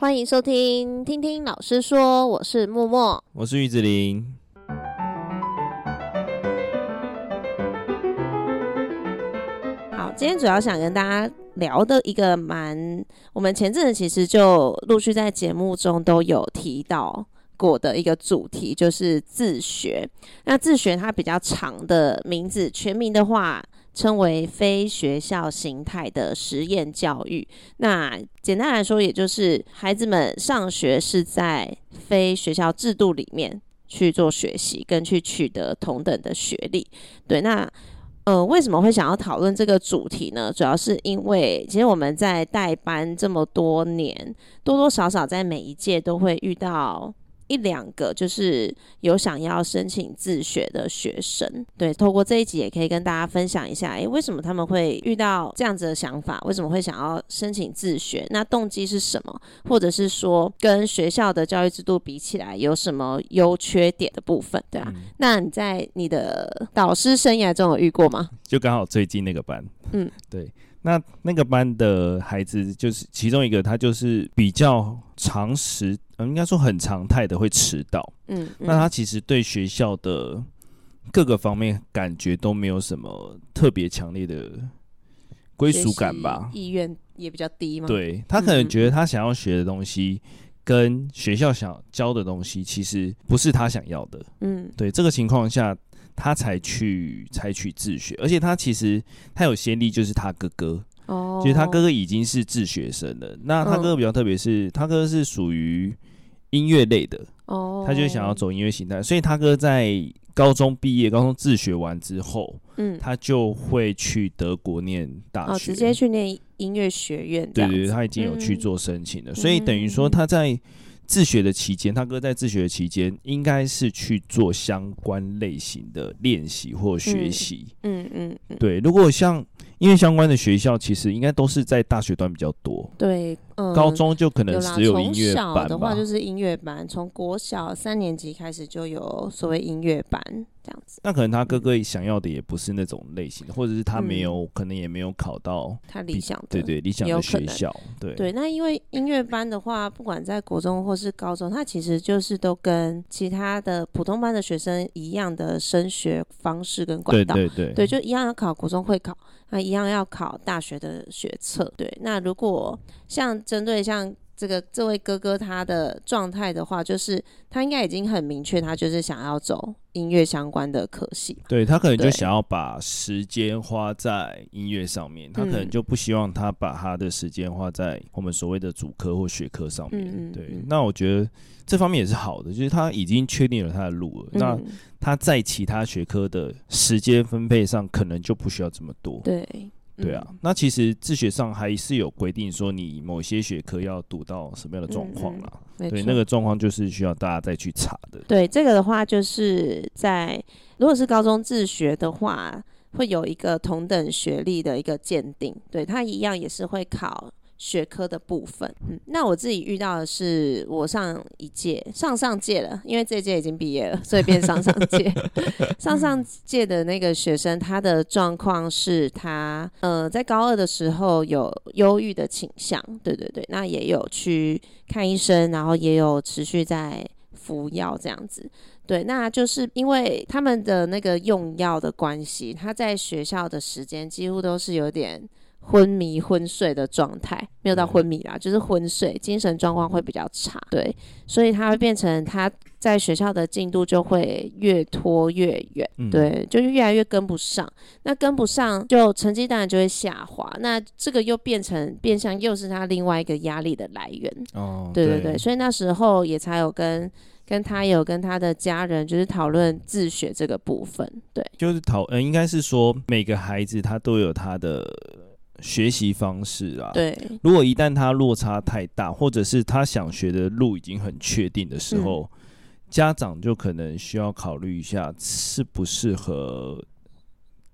欢迎收听，听听老师说，我是默默，我是玉子琳。好，今天主要想跟大家聊的一个蛮，我们前阵子其实就陆续在节目中都有提到过的一个主题，就是自学。那自学它比较长的名字，全名的话。称为非学校形态的实验教育。那简单来说，也就是孩子们上学是在非学校制度里面去做学习，跟去取得同等的学历。对，那呃，为什么会想要讨论这个主题呢？主要是因为，其实我们在带班这么多年，多多少少在每一届都会遇到。一两个就是有想要申请自学的学生，对，透过这一集也可以跟大家分享一下，诶，为什么他们会遇到这样子的想法？为什么会想要申请自学？那动机是什么？或者是说跟学校的教育制度比起来，有什么优缺点的部分？对啊，嗯，那你在你的导师生涯中有遇过吗？就刚好最近那个班，嗯，对。那那个班的孩子就是其中一个，他就是比较常识，嗯，应该说很常态的会迟到。嗯，嗯，那他其实对学校的各个方面感觉都没有什么特别强烈的归属感吧？意愿也比较低嘛。对，他可能觉得他想要学的东西跟学校想教的东西其实不是他想要的。嗯，对，这个情况下。他才去采取自学，而且他其实他有先例，就是他哥哥。哦，其实他哥哥已经是自学生了。那他哥哥比较特别，是他哥哥是属于音乐类的。哦，他就想要走音乐形态，所以他哥在高中毕业、高中自学完之后，嗯，他就会去德国念大学，直接去念音乐学院。对对对，他已经有去做申请了，所以等于说他在。自学的期间，他哥在自学的期间，应该是去做相关类型的练习或学习。嗯嗯，嗯，对。如果像音乐相关的学校，其实应该都是在大学段比较多。对。嗯、高中就可能只有音乐班的话就是音乐班，从国小三年级开始就有所谓音乐班这样子。那可能他哥哥想要的也不是那种类型的，或者是他没有，嗯、可能也没有考到他理想的，对对，理想的学校。对对，那因为音乐班的话，不管在国中或是高中，它其实就是都跟其他的普通班的学生一样的升学方式跟管道。对对对，对，就一样要考国中会考，那一样要考大学的学测。对，那如果像针对像这个这位哥哥他的状态的话，就是他应该已经很明确，他就是想要走音乐相关的科系。对，他可能就想要把时间花在音乐上面，他可能就不希望他把他的时间花在我们所谓的主科或学科上面。嗯、对，那我觉得这方面也是好的，就是他已经确定了他的路了。嗯、那他在其他学科的时间分配上，可能就不需要这么多。对。对啊，那其实自学上还是有规定说，你某些学科要读到什么样的状况啦。嗯嗯、对，那个状况就是需要大家再去查的。对，这个的话就是在如果是高中自学的话，会有一个同等学历的一个鉴定，对，它一样也是会考。学科的部分，嗯，那我自己遇到的是，我上一届、上上届了，因为这届已经毕业了，所以变上上届。上上届的那个学生，他的状况是他，呃，在高二的时候有忧郁的倾向，对对对，那也有去看医生，然后也有持续在服药这样子，对，那就是因为他们的那个用药的关系，他在学校的时间几乎都是有点。昏迷、昏睡的状态，没有到昏迷啦，嗯、就是昏睡，精神状况会比较差。对，所以他会变成他在学校的进度就会越拖越远，嗯、对，就越来越跟不上。那跟不上，就成绩当然就会下滑。那这个又变成变相，又是他另外一个压力的来源。哦，对对对，对所以那时候也才有跟跟他有跟他的家人就是讨论自学这个部分。对，就是讨，嗯，应该是说每个孩子他都有他的。学习方式啊，对，如果一旦他落差太大，或者是他想学的路已经很确定的时候，嗯、家长就可能需要考虑一下适不适合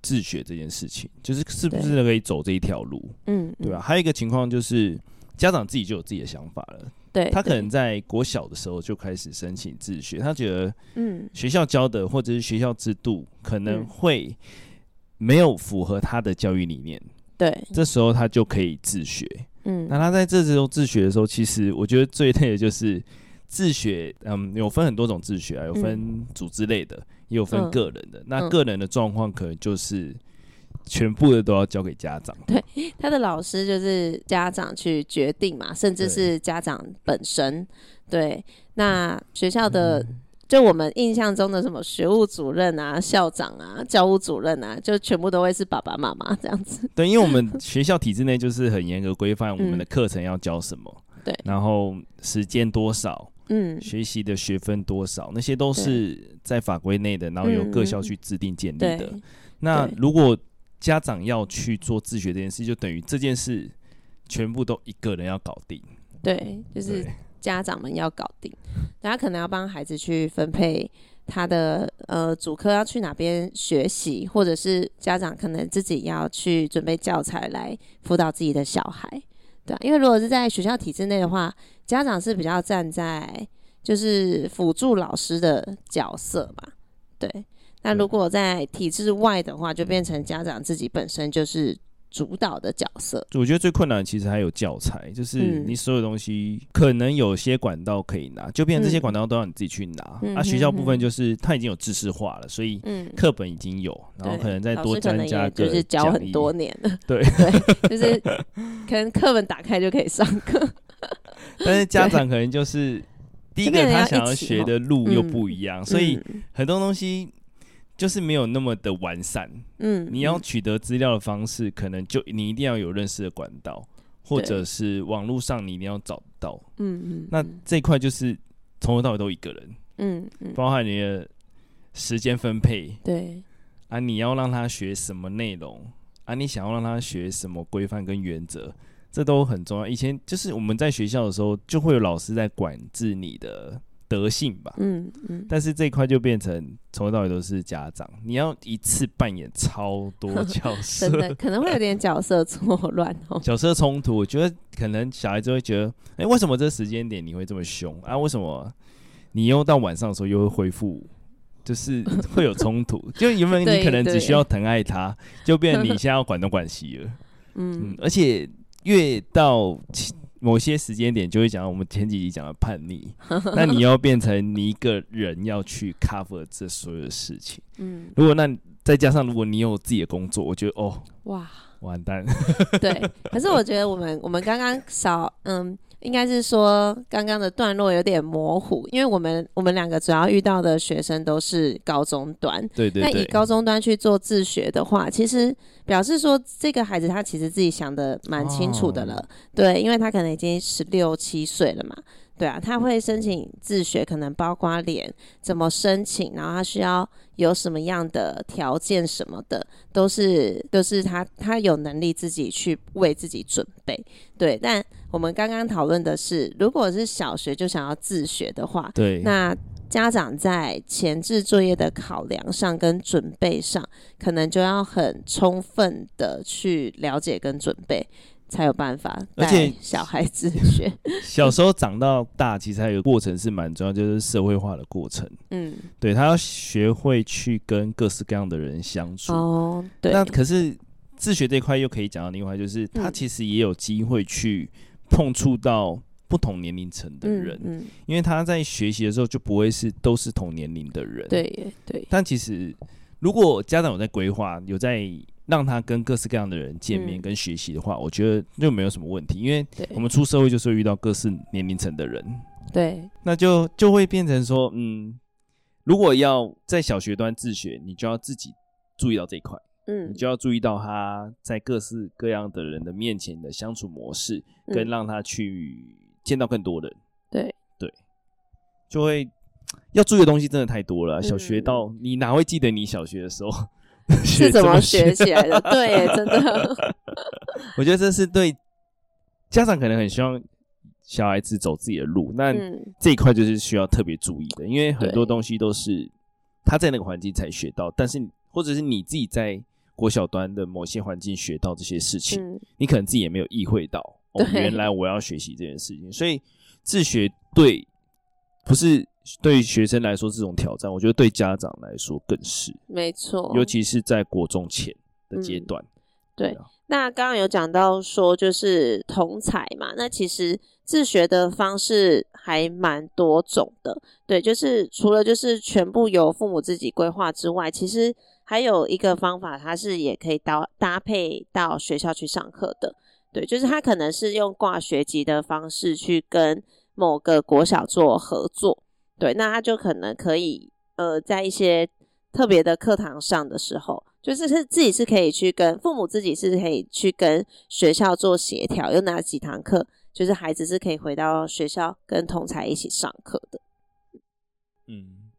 自学这件事情，就是是不是可以走这一条路，嗯，对吧？还有一个情况就是家长自己就有自己的想法了，对，他可能在国小的时候就开始申请自学，他觉得，嗯，学校教的或者是学校制度可能会没有符合他的教育理念。对，这时候他就可以自学。嗯，那他在这时候自学的时候，其实我觉得最累的就是自学。嗯，有分很多种自学啊，有分组织类的，嗯、也有分个人的。嗯、那个人的状况可能就是全部的都要交给家长。对，他的老师就是家长去决定嘛，甚至是家长本身。对，对，那学校的。嗯就我们印象中的什么学务主任啊、校长啊、教务主任啊，就全部都会是爸爸妈妈这样子。对，因为我们学校体制内就是很严格规范我们的课程要教什么，对、嗯，然后时间多少，嗯，学习的学分多少，那些都是在法规内的，然后由各校去制定建立的。嗯、那如果家长要去做自学这件事，就等于这件事全部都一个人要搞定。对，就是。家长们要搞定，大家可能要帮孩子去分配他的呃主科要去哪边学习，或者是家长可能自己要去准备教材来辅导自己的小孩，对啊，因为如果是在学校体制内的话，家长是比较站在就是辅助老师的角色嘛，对。那如果在体制外的话，就变成家长自己本身就是。主导的角色，我觉得最困难的其实还有教材，就是你所有东西可能有些管道可以拿，就变成这些管道都要你自己去拿。嗯、啊，学校部分就是它已经有知识化了，所以课本已经有，然后可能再多增加个就是教很多年了，对。对，就是可能课本打开就可以上课，但是家长可能就是第一个他想要学的路又不一样，所以很多东西。就是没有那么的完善，嗯，你要取得资料的方式，可能就你一定要有认识的管道，或者是网络上你一定要找到，嗯嗯，那这一块就是从头到尾都一个人，嗯嗯，包含你的时间分配，对，啊，你要让他学什么内容，啊，你想要让他学什么规范跟原则，这都很重要。以前就是我们在学校的时候，就会有老师在管制你的。德性吧，嗯嗯，但是这一块就变成从头到尾都是家长，你要一次扮演超多角色，真的可能会有点角色错乱哦。角色冲突，我觉得可能小孩子会觉得，哎、欸，为什么这时间点你会这么凶啊？为什么你又到晚上的时候又会恢复，就是 会有冲突？就原本你可能只需要疼爱他，就变成你现在要管东管西了，嗯，嗯，而且越到。某些时间点就会讲到我们前几集讲的叛逆，那你要变成你一个人要去 cover 这所有的事情。嗯，如果那再加上如果你有自己的工作，我觉得哦，哇，完蛋。对，可是我觉得我们我们刚刚少嗯。应该是说，刚刚的段落有点模糊，因为我们我们两个主要遇到的学生都是高中端。对对对。那以高中端去做自学的话，其实表示说这个孩子他其实自己想的蛮清楚的了。哦、对，因为他可能已经十六七岁了嘛。对啊，他会申请自学，可能包括连怎么申请，然后他需要有什么样的条件什么的，都是都是他他有能力自己去为自己准备。对，但我们刚刚讨论的是，如果是小学就想要自学的话，对，那家长在前置作业的考量上跟准备上，可能就要很充分的去了解跟准备。才有办法，而且小孩子学 小时候长到大，其实还有个过程是蛮重要，就是社会化的过程。嗯，对，他要学会去跟各式各样的人相处。哦，对。那可是自学这一块又可以讲到另外，就是他其实也有机会去碰触到不同年龄层的人。嗯，嗯，因为他在学习的时候就不会是都是同年龄的人。对对。但其实如果家长有在规划，有在。让他跟各式各样的人见面跟学习的话，嗯，我觉得就没有什么问题，因为我们出社会就是会遇到各式年龄层的人，对，那就就会变成说，嗯，如果要在小学端自学，你就要自己注意到这一块，嗯，你就要注意到他在各式各样的人的面前的相处模式，跟让他去见到更多人，对。对，就会要注意的东西真的太多了。小学到你哪会记得你小学的时候？是怎么学起来的？对，真的。我觉得这是对家长可能很希望小孩子走自己的路，那这一块就是需要特别注意的，因为很多东西都是他在那个环境才学到，但是或者是你自己在国小端的某些环境学到这些事情，嗯、你可能自己也没有意会到，哦，原来我要学习这件事情，所以自学对不是。对于学生来说，这种挑战，我觉得对家长来说更是。没错，尤其是在国中前的阶段。嗯、对，那刚刚有讲到说，就是同才嘛，那其实自学的方式还蛮多种的。对，就是除了就是全部由父母自己规划之外，其实还有一个方法，它是也可以搭搭配到学校去上课的。对，就是他可能是用挂学籍的方式去跟某个国小做合作。对，那他就可能可以呃，在一些特别的课堂上的时候。就是是自己是可以去跟父母自己是可以去跟学校做协调，有哪几堂课，就是孩子是可以回到学校跟同才一起上课的。嗯，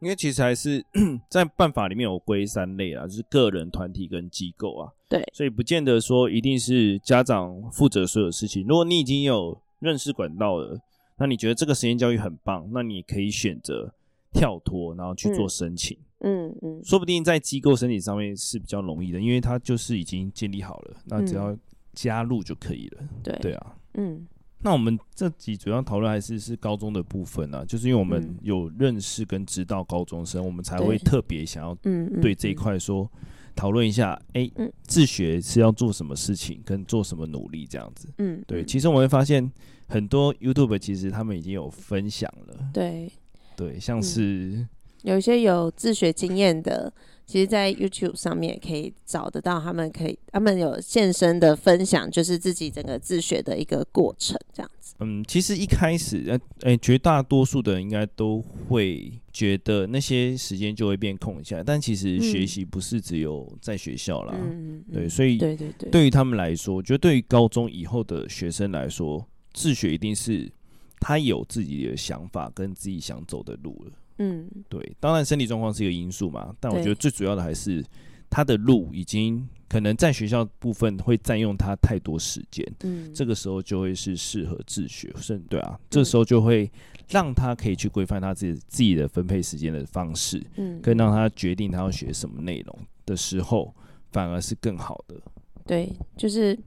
因为其实还是 在办法里面有归三类啊，就是个人、团体跟机构啊。对，所以不见得说一定是家长负责所有事情。如果你已经有认识管道了，那你觉得这个实验教育很棒，那你可以选择跳脱，然后去做申请。嗯嗯。嗯，说不定在机构申请上面是比较容易的，因为它就是已经建立好了，那只要加入就可以了。对、嗯、对啊，嗯，那我们这集主要讨论还是是高中的部分啊，就是因为我们有认识跟知道高中生，嗯、我们才会特别想要对这一块说讨论一下，哎、欸嗯，自学是要做什么事情，跟做什么努力这样子。嗯，对，其实我会发现很多 YouTube 其实他们已经有分享了。对对，像是。嗯有一些有自学经验的，其实，在 YouTube 上面也可以找得到，他们可以，他们有现身的分享，就是自己整个自学的一个过程，这样子。嗯，其实一开始，呃，哎，绝大多数的人应该都会觉得那些时间就会变空下来，但其实学习不是只有在学校啦，嗯，对，所以，对对对，对于他们来说，我觉得对于高中以后的学生来说，自学一定是他有自己的想法跟自己想走的路了。嗯，对，当然身体状况是一个因素嘛，但我觉得最主要的还是他的路已经可能在学校部分会占用他太多时间，嗯，这个时候就会是适合自学，甚对啊，这时候就会让他可以去规范他自己自己的分配时间的方式，嗯，跟让他决定他要学什么内容的时候，反而是更好的。对，就是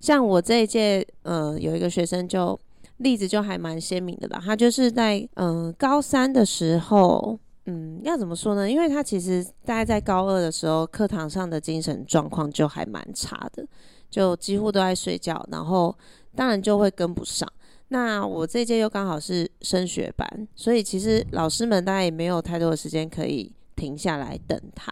像我这一届，呃，有一个学生就。例子就还蛮鲜明的啦，他就是在嗯、高三的时候，嗯，要怎么说呢？因为他其实大概在高二的时候，课堂上的精神状况就还蛮差的，就几乎都在睡觉，然后当然就会跟不上。那我这届又刚好是升学班，所以其实老师们大概也没有太多的时间可以停下来等他。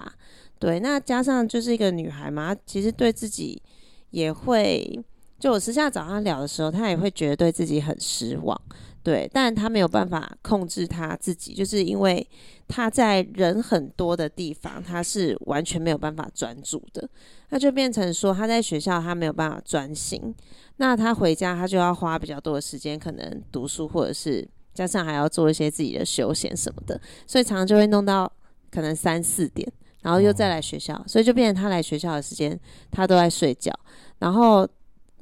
对，那加上就是一个女孩嘛，其实对自己也会。就我私下找她聊的时候，她也会觉得对自己很失望，对，但她没有办法控制她自己，就是因为她在人很多的地方，她是完全没有办法专注的，那就变成说她在学校她没有办法专心，那她回家她就要花比较多的时间，可能读书或者是加上还要做一些自己的休闲什么的，所以常常就会弄到可能三四点，然后又再来学校，所以就变成他来学校的时间他都在睡觉，然后。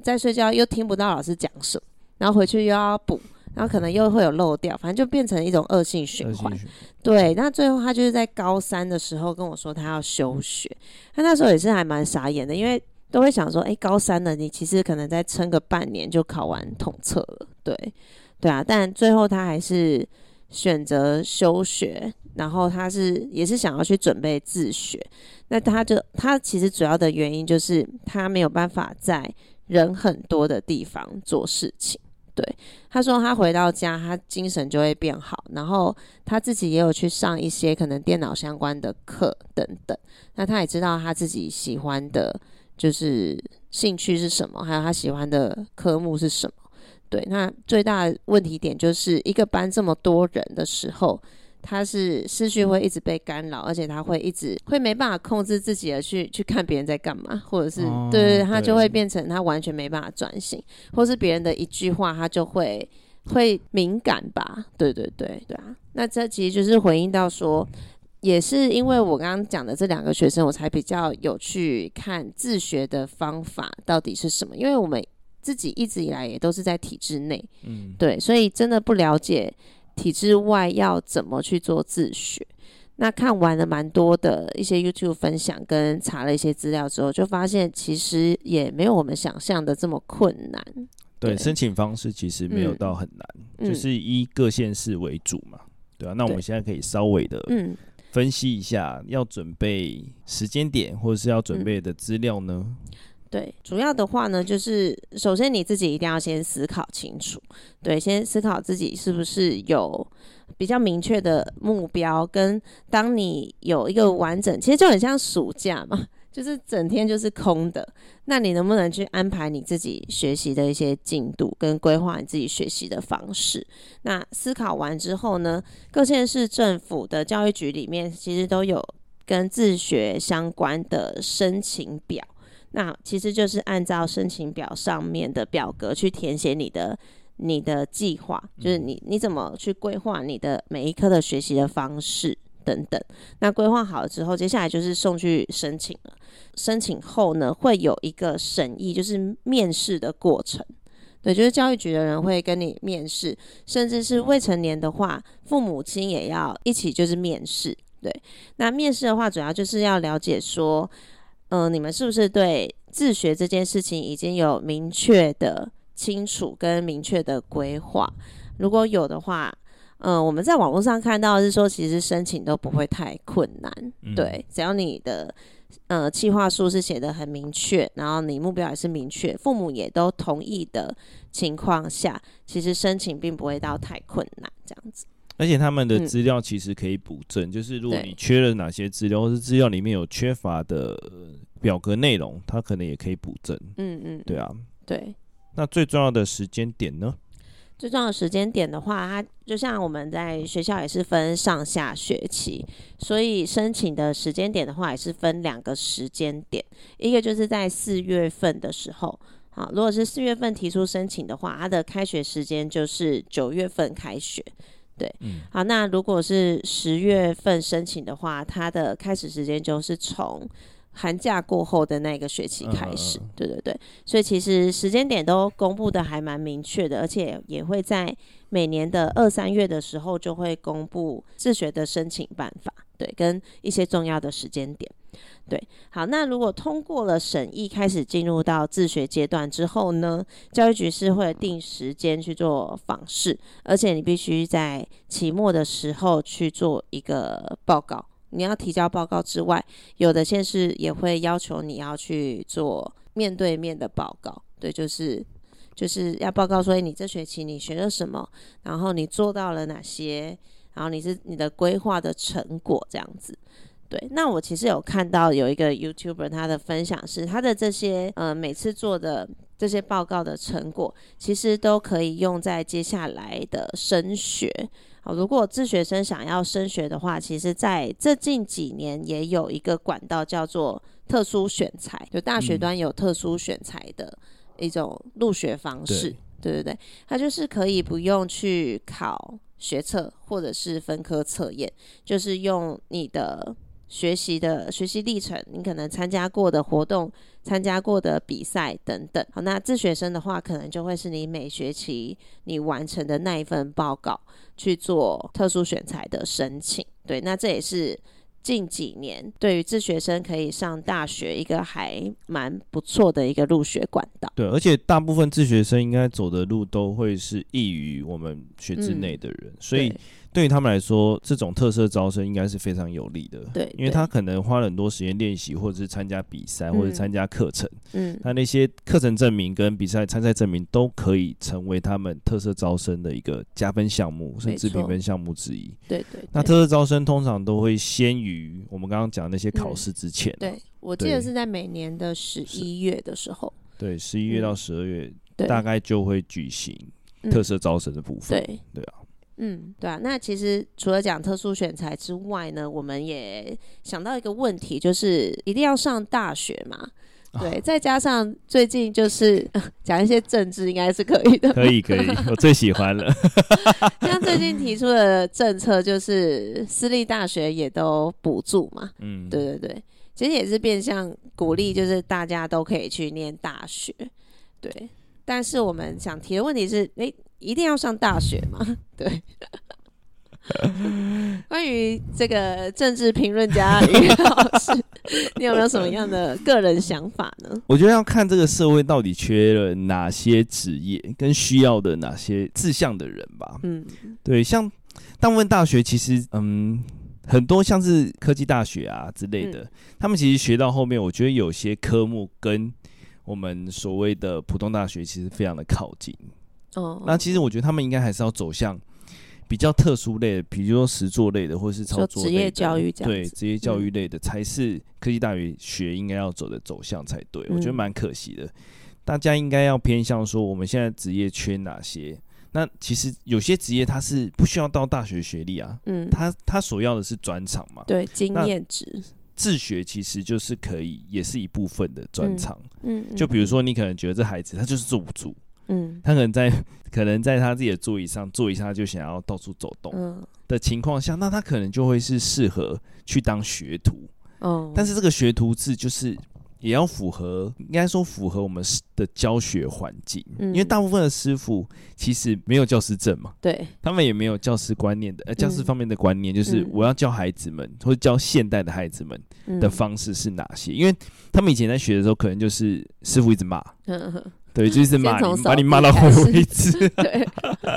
在睡觉又听不到老师讲什么，然后回去又要补，然后可能又会有漏掉，反正就变成一种恶性循环。对，那最后他就是在高三的时候跟我说他要休学，他那时候也是还蛮傻眼的，因为都会想说，哎，高三了，你其实可能再撑个半年就考完统测了，对，对啊，但最后他还是选择休学，然后他是也是想要去准备自学，那他就他其实主要的原因就是他没有办法在。人很多的地方做事情，对，他说他回到家，他精神就会变好，然后他自己也有去上一些可能电脑相关的课等等。那他也知道他自己喜欢的，就是兴趣是什么，还有他喜欢的科目是什么。对，那最大的问题点就是一个班这么多人的时候。他是思绪会一直被干扰，而且他会一直会没办法控制自己的去去看别人在干嘛，或者是、哦、对，对，对，他就会变成他完全没办法专心，或是别人的一句话他就会会敏感吧？对对对对啊！那这其实就是回应到说，也是因为我刚刚讲的这两个学生，我才比较有去看自学的方法到底是什么，因为我们自己一直以来也都是在体制内，嗯，对，所以真的不了解。体制外要怎么去做自学？那看完了蛮多的一些 YouTube 分享，跟查了一些资料之后，就发现其实也没有我们想象的这么困难。对，对申请方式其实没有到很难，嗯、就是以各县市为主嘛，对啊。那我们现在可以稍微的嗯分析一下，要准备时间点或者是要准备的资料呢？对，主要的话呢，就是首先你自己一定要先思考清楚，对，先思考自己是不是有比较明确的目标，跟当你有一个完整，其实就很像暑假嘛。就是整天就是空的，那你能不能去安排你自己学习的一些进度，跟规划你自己学习的方式？那思考完之后呢，各县市政府的教育局里面其实都有跟自学相关的申请表，那其实就是按照申请表上面的表格去填写你的你的计划，就是你你怎么去规划你的每一科的学习的方式。等等，那规划好了之后，接下来就是送去申请了。申请后呢，会有一个审议，就是面试的过程。对，就是教育局的人会跟你面试，甚至是未成年的话，父母亲也要一起就是面试。对，那面试的话，主要就是要了解说，嗯、呃，你们是不是对自学这件事情已经有明确的清楚跟明确的规划？如果有的话。嗯、呃，我们在网络上看到是说，其实申请都不会太困难，嗯、对，只要你的呃计划书是写的很明确，然后你目标也是明确，父母也都同意的情况下，其实申请并不会到太困难这样子。而且他们的资料其实可以补正，嗯、就是如果你缺了哪些资料，或是资料里面有缺乏的表格内容，他可能也可以补正。嗯嗯，对啊，对。那最重要的时间点呢？最重要的时间点的话，它就像我们在学校也是分上下学期，所以申请的时间点的话也是分两个时间点，一个就是在四月份的时候，好，如果是四月份提出申请的话，它的开学时间就是九月份开学，对，嗯、好，那如果是十月份申请的话，它的开始时间就是从。寒假过后的那个学期开始，嗯、对对对，所以其实时间点都公布的还蛮明确的，而且也会在每年的二三月的时候就会公布自学的申请办法，对，跟一些重要的时间点，对，好，那如果通过了审议，开始进入到自学阶段之后呢，教育局是会定时间去做访视，而且你必须在期末的时候去做一个报告。你要提交报告之外，有的县市也会要求你要去做面对面的报告，对，就是就是要报告说你这学期你学了什么，然后你做到了哪些，然后你是你的规划的成果这样子。对，那我其实有看到有一个 YouTuber 他的分享是他的这些呃每次做的这些报告的成果，其实都可以用在接下来的升学。好，如果自学生想要升学的话，其实在这近几年也有一个管道叫做特殊选材，就大学端有特殊选材的一种入学方式。嗯、对对对，它就是可以不用去考学测或者是分科测验，就是用你的。学习的学习历程，你可能参加过的活动、参加过的比赛等等。好，那自学生的话，可能就会是你每学期你完成的那一份报告去做特殊选材的申请。对，那这也是近几年对于自学生可以上大学一个还蛮不错的一个入学管道。对，而且大部分自学生应该走的路都会是异于我们学制内的人，嗯、所以。对于他们来说，这种特色招生应该是非常有利的。对，因为他可能花了很多时间练习，或者是参加比赛，或者参加课程。嗯，那那些课程证明跟比赛参赛证明都可以成为他们特色招生的一个加分项目，甚至评分项目之一。对对，对。那特色招生通常都会先于我们刚刚讲那些考试之前。对，我记得是在每年的十一月的时候。对，十一月到十二月，大概就会举行特色招生的部分。对，对啊。嗯，对啊，那其实除了讲特殊选材之外呢，我们也想到一个问题，就是一定要上大学嘛？对，啊、再加上最近就是 讲一些政治，应该是可以的。可以可以，我最喜欢了。像最近提出的政策，就是私立大学也都补助嘛。嗯，对对对，其实也是变相鼓励，就是大家都可以去念大学。对，但是我们想提的问题是，诶。一定要上大学吗？对。关于这个政治评论家于老师，你有没有什么样的个人想法呢？我觉得要看这个社会到底缺了哪些职业，跟需要的哪些志向的人吧。嗯，对，像大部分大学其实，嗯，很多像是科技大学啊之类的，嗯、他们其实学到后面，我觉得有些科目跟我们所谓的普通大学其实非常的靠近。哦，那其实我觉得他们应该还是要走向比较特殊类的，比如说实作类的，或是操作职业教育这样，对，职业教育类的才是科技大学应该要走的走向才对。嗯、我觉得蛮可惜的，大家应该要偏向说我们现在职业缺哪些。那其实有些职业它是不需要到大学学历啊，嗯，他他所要的是专长嘛，对，经验值。自学其实就是可以，也是一部分的专长，嗯，就比如说你可能觉得这孩子他就是做不住。嗯，他可能在可能在他自己的座椅上坐一下就想要到处走动的情况下，那他可能就会是适合去当学徒。哦，但是这个学徒制就是也要符合，应该说符合我们的教学环境，因为大部分的师傅其实没有教师证嘛，对，他们也没有教师观念的，呃，教师方面的观念就是我要教孩子们或者教现代的孩子们的方式是哪些？因为他们以前在学的时候，可能就是师傅一直骂。对，就是骂你，把你骂到会为止。对，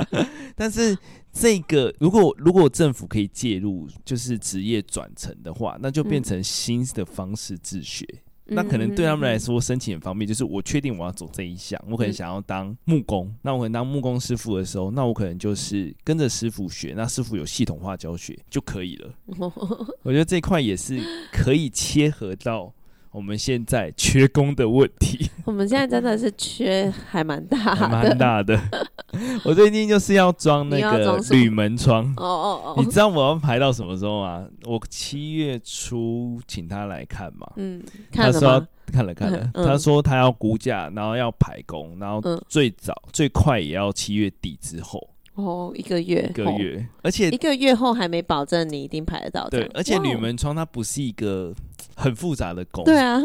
但是这个如果如果政府可以介入，就是职业转成的话，那就变成新的方式自学。嗯、那可能对他们来说，申请很方便，就是我确定我要走这一项，我可能想要当木工，那我可能当木工师傅的时候，那我可能就是跟着师傅学，那师傅有系统化教学就可以了。我觉得这块也是可以切合到。我们现在缺工的问题，我们现在真的是缺还蛮大的，蛮大的。我最近就是要装那个铝门窗，哦哦哦，你知道我要排到什么时候吗？我七月初请他来看嘛，嗯，他说看了看了，他说他要估价，然后要排工，然后最早最快也要七月底之后。哦，一个月，一个月，而且一个月后还没保证你一定排得到。对，而且铝门窗它不是一个很复杂的工。对啊，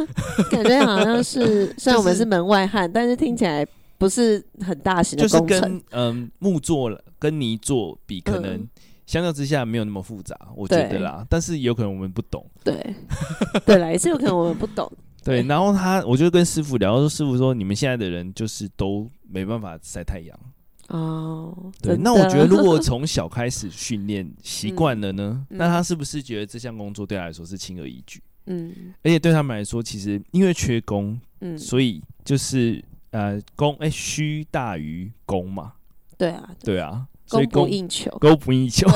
感觉好像是 虽然我们是门外汉，但是听起来不是很大型的工程。就是跟嗯木作跟泥做比，可能相较之下没有那么复杂，我觉得啦。但是有可能我们不懂。对，对啦，也是有可能我们不懂。对，然后他，我就跟师傅聊，说师傅说，你们现在的人就是都没办法晒太阳。哦，对，那我觉得如果从小开始训练习惯了呢，嗯、那他是不是觉得这项工作对他来说是轻而易举？嗯，而且对他们来说，其实因为缺工，嗯，所以就是呃，供哎需大于供嘛。对啊，对啊，所以供不应求，供不应求。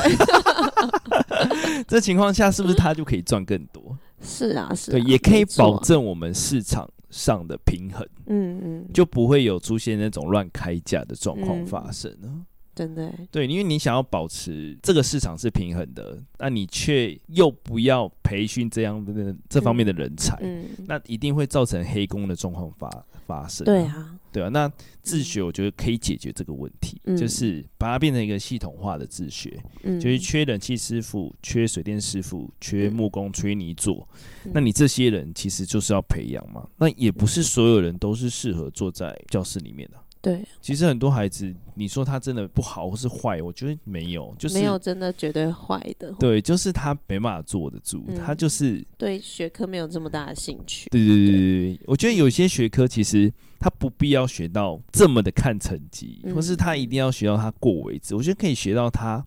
这情况下是不是他就可以赚更多？是啊，是啊，对，也可以保证我们市场上的平衡，嗯嗯，就不会有出现那种乱开价的状况发生呢、嗯。真的，对，因为你想要保持这个市场是平衡的，那你却又不要培训这样的这方面的人才，嗯，那一定会造成黑工的状况发发生。对啊。对啊，那自学我觉得可以解决这个问题，嗯、就是把它变成一个系统化的自学，嗯、就是缺冷气师傅、缺水电师傅、缺木工、缺泥做，嗯、那你这些人其实就是要培养嘛。那也不是所有人都是适合坐在教室里面的。对，其实很多孩子，你说他真的不好或是坏，我觉得没有，就是没有真的绝对坏的。对，就是他没办法坐得住，嗯、他就是对学科没有这么大的兴趣。对对对对对，我觉得有些学科其实他不必要学到这么的看成绩，嗯、或是他一定要学到他过为止。我觉得可以学到他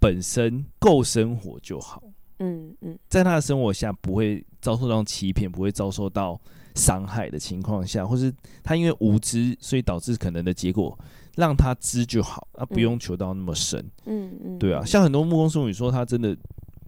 本身够生活就好。嗯嗯，在他的生活下不会遭受到欺骗，不会遭受到。伤害的情况下，或是他因为无知，所以导致可能的结果，让他知就好，啊，不用求到那么深。嗯嗯，对啊，像很多木工师傅，你说他真的。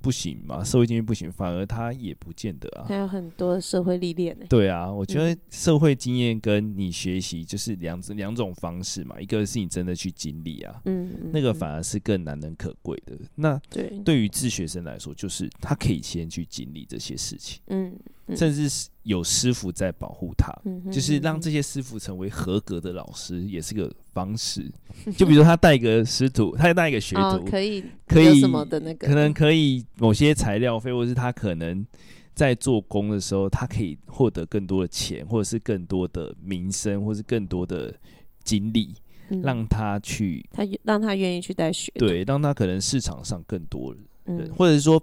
不行嘛？社会经验不行，反而他也不见得啊。还有很多社会历练呢。对啊，我觉得社会经验跟你学习就是两两种方式嘛。一个是你真的去经历啊，嗯，那个反而是更难能可贵的。那对对于自学生来说，就是他可以先去经历这些事情，嗯，甚至是有师傅在保护他，就是让这些师傅成为合格的老师，也是个方式。就比如说他带一个师徒，他带一个学徒，可以可以什么的那个，可能可以。某些材料费，或者是他可能在做工的时候，他可以获得更多的钱，或者是更多的名声，或是更多的精力，嗯、让他去，他让他愿意去带学，对，让他可能市场上更多人，嗯、或者是说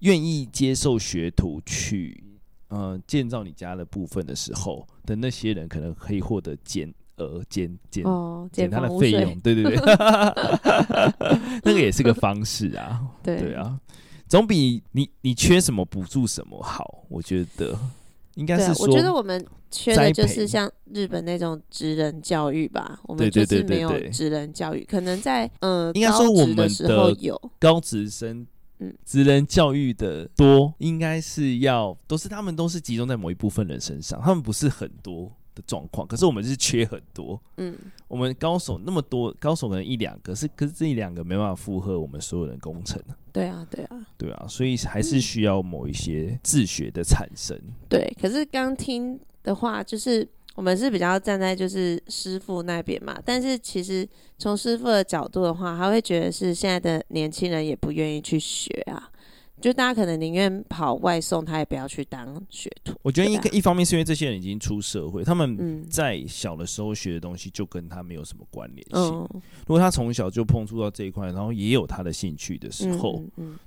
愿意接受学徒去，呃，建造你家的部分的时候的那些人，可能可以获得减额减减减他的费用，对对对，那个也是个方式啊，对，对啊。总比你你缺什么补助什么好，我觉得。应该是说，我觉得我们缺的就是像日本那种职人教育吧，我们就是没有职人教育，可能在呃，应该说我们的有。高职生，嗯，职能教育的多，应该是要都是他们都是集中在某一部分人身上，他们不是很多。的状况，可是我们是缺很多。嗯，我们高手那么多，高手可能一两个，是可是这一两个没办法负荷我们所有人工程。对啊，对啊，对啊，所以还是需要某一些自学的产生。嗯、对，可是刚听的话，就是我们是比较站在就是师傅那边嘛，但是其实从师傅的角度的话，他会觉得是现在的年轻人也不愿意去学啊。就大家可能宁愿跑外送，他也不要去当学徒。我觉得一个一方面是因为这些人已经出社会，他们在小的时候学的东西就跟他没有什么关联性。如果他从小就碰触到这一块，然后也有他的兴趣的时候，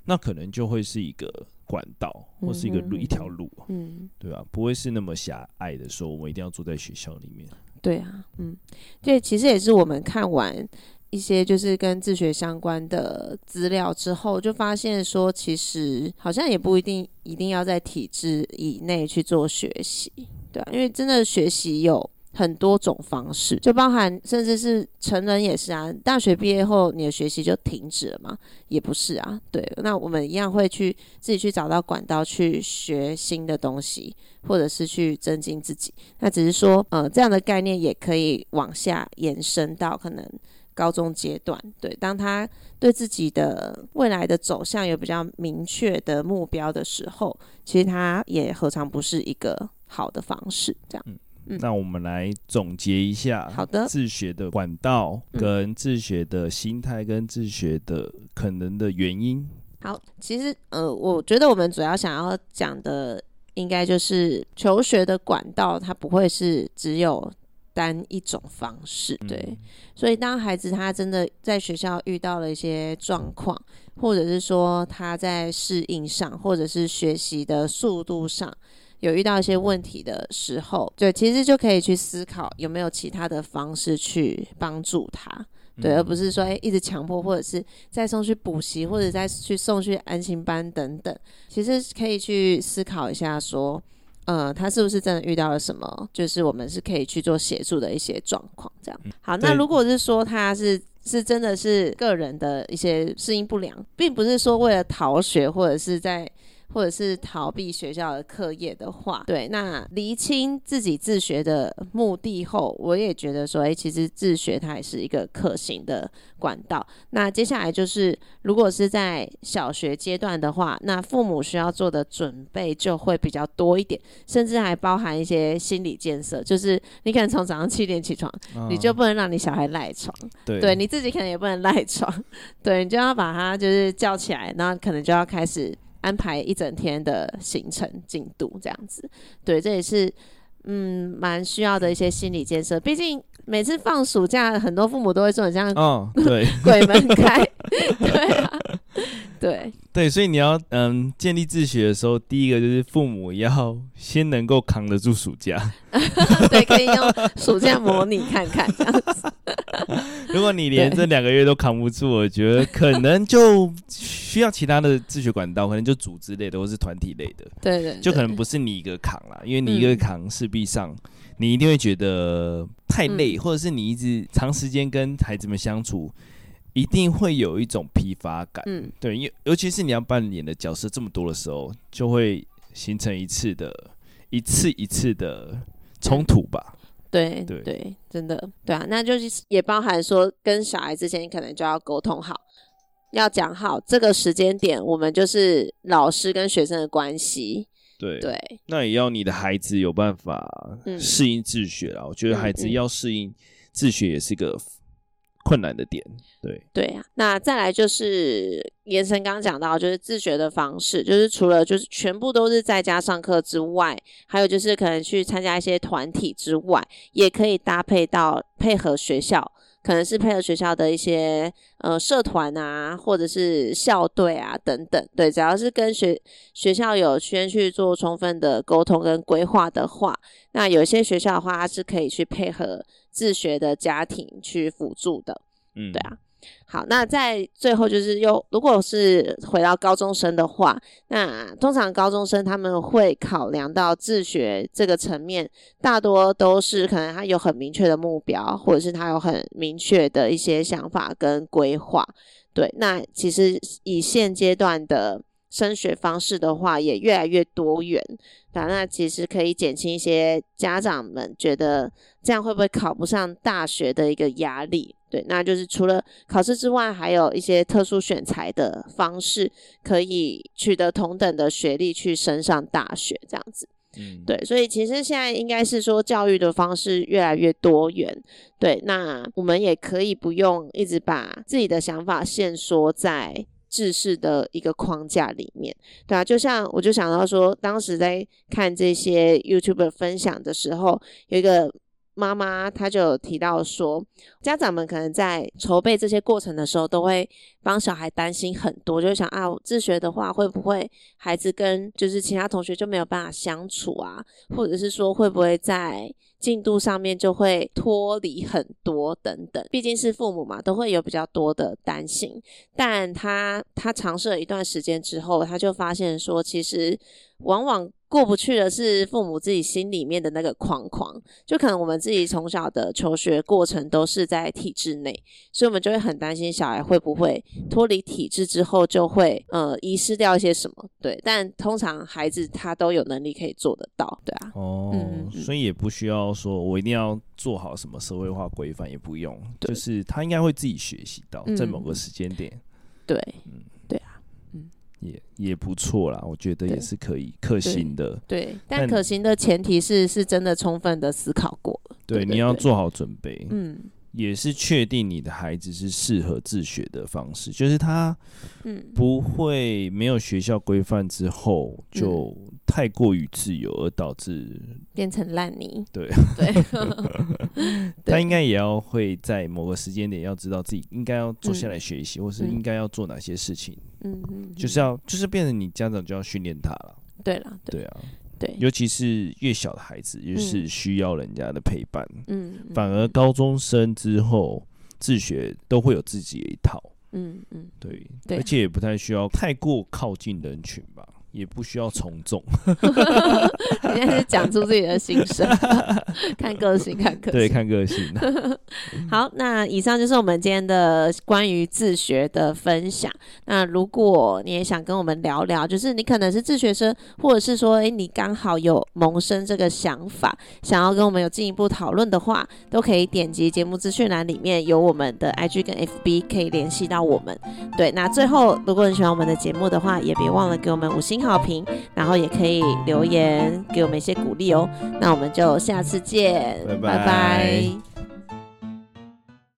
那可能就会是一个管道，或是一个路一条路，嗯，对吧？不会是那么狭隘的说，我们一定要坐在学校里面。对啊，嗯，对，其实也是我们看完。一些就是跟自学相关的资料之后，就发现说，其实好像也不一定一定要在体制以内去做学习，对啊，因为真的学习有很多种方式，就包含甚至是成人也是啊。大学毕业后，你的学习就停止了吗？也不是啊。对，那我们一样会去自己去找到管道去学新的东西，或者是去增进自己。那只是说，呃，这样的概念也可以往下延伸到可能。高中阶段，对，当他对自己的未来的走向有比较明确的目标的时候，其实他也何尝不是一个好的方式？这样，嗯，那我们来总结一下，好的，自学的管道跟自学的心态跟自学的可能的原因。好，其实呃，我觉得我们主要想要讲的，应该就是求学的管道，它不会是只有。单一种方式，对，所以当孩子他真的在学校遇到了一些状况，或者是说他在适应上，或者是学习的速度上有遇到一些问题的时候，对，其实就可以去思考有没有其他的方式去帮助他，对，而不是说诶一直强迫，或者是再送去补习，或者再去送去安心班等等，其实可以去思考一下说。呃，他是不是真的遇到了什么？就是我们是可以去做协助的一些状况，这样。好，那如果是说他是是真的是个人的一些适应不良，并不是说为了逃学或者是在。或者是逃避学校的课业的话，对，那厘清自己自学的目的后，我也觉得说，诶，其实自学它也是一个可行的管道。那接下来就是，如果是在小学阶段的话，那父母需要做的准备就会比较多一点，甚至还包含一些心理建设，就是你可能从早上七点起床，哦、你就不能让你小孩赖床，对，对，你自己可能也不能赖床，对，你就要把他就是叫起来，然后可能就要开始。安排一整天的行程进度，这样子，对，这也是嗯蛮需要的一些心理建设。毕竟每次放暑假，很多父母都会说很像哦，对，鬼门开，对啊，对对，所以你要嗯建立自学的时候，第一个就是父母要先能够扛得住暑假，对，可以用暑假模拟看看这样子。如果你连这两个月都扛不住，我觉得可能就需要其他的自学管道，可能就组织类的或是团体类的。对，对对，就可能不是你一个扛啦，因为你一个扛，势必上你一定会觉得太累，嗯、或者是你一直长时间跟孩子们相处，一定会有一种疲乏感。嗯，对，因尤其是你要扮演的角色这么多的时候，就会形成一次的一次一次的冲突吧。对对对，真的对啊，那就是也包含说跟小孩之前可能就要沟通好，要讲好这个时间点，我们就是老师跟学生的关系。对对，那也要你的孩子有办法适应自学啊。嗯、我觉得孩子要适应自学也是个。困难的点，对。对啊，那再来就是延伸刚刚讲到，就是自学的方式，就是除了就是全部都是在家上课之外，还有就是可能去参加一些团体之外，也可以搭配到配合学校，可能是配合学校的一些呃社团啊，或者是校队啊等等，对，只要是跟学学校有先去做充分的沟通跟规划的话，那有些学校的话，它是可以去配合。自学的家庭去辅助的，嗯，对啊，好，那在最后就是又，如果是回到高中生的话，那通常高中生他们会考量到自学这个层面，大多都是可能他有很明确的目标，或者是他有很明确的一些想法跟规划。对，那其实以现阶段的升学方式的话，也越来越多元。对，那其实可以减轻一些家长们觉得这样会不会考不上大学的一个压力。对，那就是除了考试之外，还有一些特殊选材的方式，可以取得同等的学历去升上大学，这样子。嗯，对，所以其实现在应该是说教育的方式越来越多元。对，那我们也可以不用一直把自己的想法限缩在制式的一个框架里面。对啊，就像我就想到说，当时在看这些 YouTuber 分享的时候，有一个。妈妈她就有提到说，家长们可能在筹备这些过程的时候，都会帮小孩担心很多，就想啊，自学的话会不会孩子跟就是其他同学就没有办法相处啊，或者是说会不会在进度上面就会脱离很多等等。毕竟是父母嘛，都会有比较多的担心。但他他尝试了一段时间之后，他就发现说，其实往往。过不去的是父母自己心里面的那个框框，就可能我们自己从小的求学过程都是在体制内，所以我们就会很担心小孩会不会脱离体制之后就会呃遗失掉一些什么。对，但通常孩子他都有能力可以做得到，对啊。哦，嗯，所以也不需要说我一定要做好什么社会化规范，也不用，就是他应该会自己学习到在某个时间点。嗯，对，嗯。也也不错啦，我觉得也是可以可行的。对，对，但可行的前提是是真的充分的思考过了。对，你要做好准备。嗯，也是确定你的孩子是适合自学的方式，就是他嗯不会没有学校规范之后就。嗯太过于自由而导致变成烂泥。对 对，他应该也要会在某个时间点要知道自己应该要坐下来学习，嗯、或是应该要做哪些事情。嗯嗯，就是要就是变成你家长就要训练他了。对了，对啊，对，尤其是越小的孩子，越是需要人家的陪伴。嗯，反而高中生之后自学都会有自己的一套。嗯嗯，对，对，而且也不太需要太过靠近人群吧。也不需要从众，你现在是讲出自己的心声，看个性，看个性，对，看个性。好，那以上就是我们今天的关于自学的分享。那如果你也想跟我们聊聊，就是你可能是自学生，或者是说，哎、欸，你刚好有萌生这个想法，想要跟我们有进一步讨论的话，都可以点击节目资讯栏里面有我们的 IG 跟 FB，可以联系到我们。对，那最后，如果你喜欢我们的节目的话，也别忘了给我们五星。好评，然后也可以留言给我们一些鼓励哦。那我们就下次见，拜拜。拜拜。